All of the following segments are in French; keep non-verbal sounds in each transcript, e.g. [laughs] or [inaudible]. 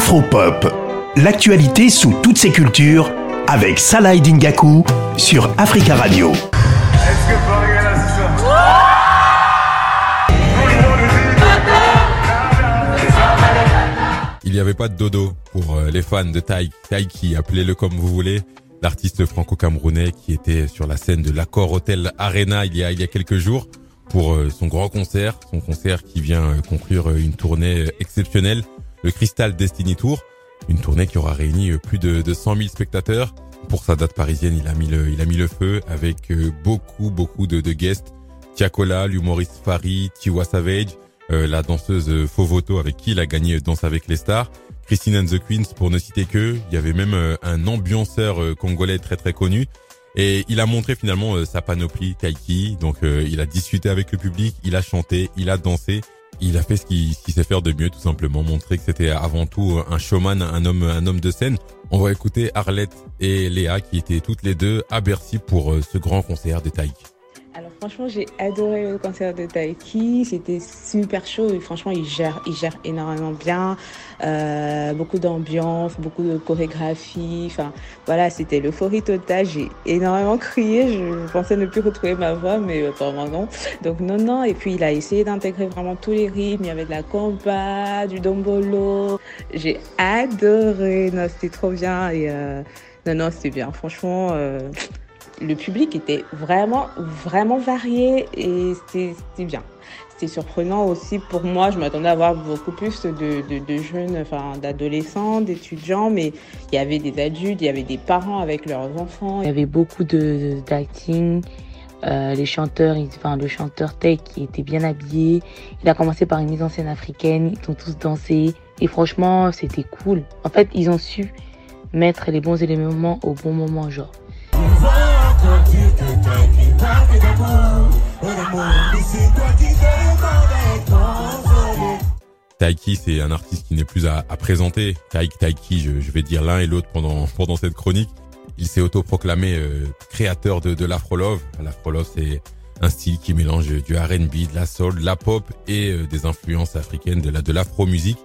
Afropop, l'actualité sous toutes ses cultures avec Salah Dingaku sur Africa Radio. Il n'y avait pas de dodo pour euh, les fans de Taiki, appelez-le comme vous voulez. L'artiste franco-camerounais qui était sur la scène de l'Accord Hotel Arena il y a, il y a quelques jours pour euh, son grand concert, son concert qui vient euh, conclure une tournée exceptionnelle, le Crystal Destiny Tour, une tournée qui aura réuni plus de, de 100 000 spectateurs. Pour sa date parisienne, il a mis le, il a mis le feu avec beaucoup, beaucoup de, de guests. Tiakola, l'humoriste Farid, Tiwa Savage, euh, la danseuse Fovoto avec qui il a gagné Danse avec les stars, Christine and the Queens pour ne citer que, il y avait même euh, un ambianceur euh, congolais très très connu et il a montré finalement sa panoplie Taiki, donc il a discuté avec le public, il a chanté, il a dansé, il a fait ce qu'il sait faire de mieux tout simplement, montrer que c'était avant tout un showman, un homme un homme de scène. On va écouter Arlette et Léa qui étaient toutes les deux à Bercy pour ce grand concert de Taiki. Franchement, j'ai adoré le concert de Taiki. C'était super chaud et franchement, il gère, il gère énormément bien. Euh, beaucoup d'ambiance, beaucoup de chorégraphie. Enfin, voilà, c'était l'euphorie totale. J'ai énormément crié. Je pensais ne plus retrouver ma voix, mais apparemment non. Donc non, non. Et puis il a essayé d'intégrer vraiment tous les rythmes. Il y avait de la compa, du dombolo. J'ai adoré. Non, c'était trop bien et euh, non, non, c'était bien. Franchement. Euh, le public était vraiment, vraiment varié et c'était bien. C'était surprenant aussi pour moi. Je m'attendais à avoir beaucoup plus de, de, jeunes, enfin d'adolescents, d'étudiants, mais il y avait des adultes, il y avait des parents avec leurs enfants. Il y avait beaucoup d'acting. Euh, les chanteurs, enfin le chanteur Tech qui était bien habillé. Il a commencé par une mise en scène africaine. Ils ont tous dansé et franchement c'était cool. En fait, ils ont su mettre les bons éléments au bon moment, genre. Taiki, c'est un artiste qui n'est plus à, présenter. Taiki, Taiki, je, vais dire l'un et l'autre pendant [laughs] pendant cette chronique. Il s'est autoproclamé euh, créateur de, de l'afro-love. L'afro-love, c'est un style qui mélange du R&B, de la soul, de la pop et euh, des influences africaines de la de l'afro-musique.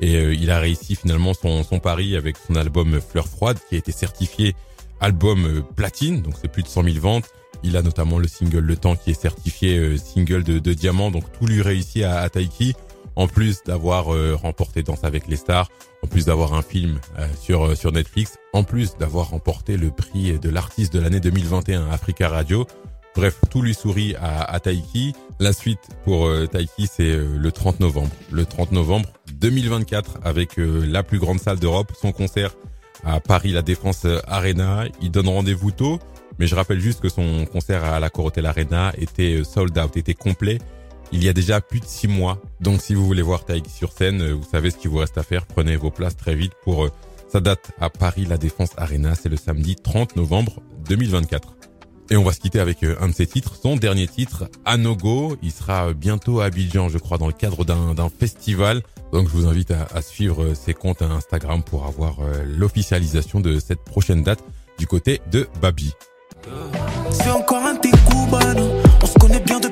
Et euh, il a réussi finalement son, son pari avec son album Fleur froide qui a été certifié album euh, platine, donc c'est plus de 100 000 ventes. Il a notamment le single Le Temps qui est certifié euh, single de, diamant, donc tout lui réussit à, à Taiki. En plus d'avoir euh, remporté Danse avec les stars, en plus d'avoir un film sur sur Netflix, en plus d'avoir remporté le prix de l'artiste de l'année 2021 Africa Radio. Bref, tout lui sourit à, à Taiki. La suite pour Taiki, c'est le 30 novembre. Le 30 novembre 2024 avec la plus grande salle d'Europe. Son concert à Paris La Défense Arena. Il donne rendez-vous tôt, mais je rappelle juste que son concert à la Corotel Arena était euh, sold out, était complet. Il y a déjà plus de six mois. Donc si vous voulez voir Taïk sur scène, euh, vous savez ce qu'il vous reste à faire. Prenez vos places très vite pour euh, sa date à Paris La Défense Arena. C'est le samedi 30 novembre 2024. Et on va se quitter avec un de ses titres, son dernier titre, Anogo. Il sera bientôt à Abidjan, je crois, dans le cadre d'un festival. Donc je vous invite à, suivre ses comptes Instagram pour avoir l'officialisation de cette prochaine date du côté de Babi. C'est encore un On se connaît bien depuis